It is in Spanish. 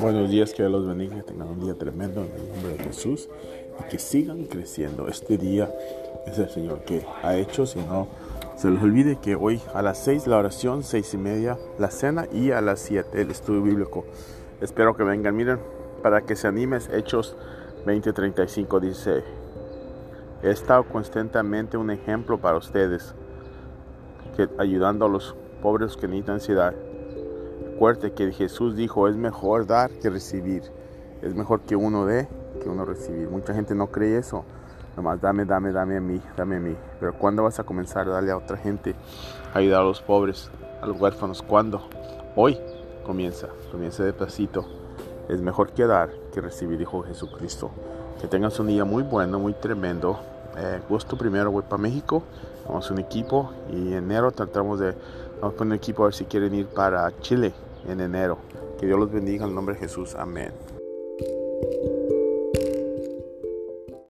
Buenos días, que Dios los bendiga, tengan un día tremendo en el nombre de Jesús y que sigan creciendo. Este día es el Señor que ha hecho, si no se les olvide que hoy a las 6 la oración, seis y media la cena y a las 7 el estudio bíblico. Espero que vengan, miren, para que se animes, Hechos 20:35 dice, he estado constantemente un ejemplo para ustedes, que ayudando a los pobres que necesitan ansiedad Recuerde que Jesús dijo, es mejor dar que recibir. Es mejor que uno dé que uno recibir. Mucha gente no cree eso. Nomás dame, dame, dame a mí, dame a mí. Pero ¿cuándo vas a comenzar a darle a otra gente? A ayudar a los pobres, a los huérfanos. ¿Cuándo? Hoy comienza. Comienza de pasito. Es mejor que dar que recibir, dijo Jesucristo. Que tengas un día muy bueno, muy tremendo. Eh, gusto primero voy para México. Vamos a un equipo y en enero tratamos de Vamos a poner un equipo a ver si quieren ir para Chile en enero. Que Dios los bendiga en el nombre de Jesús. Amén.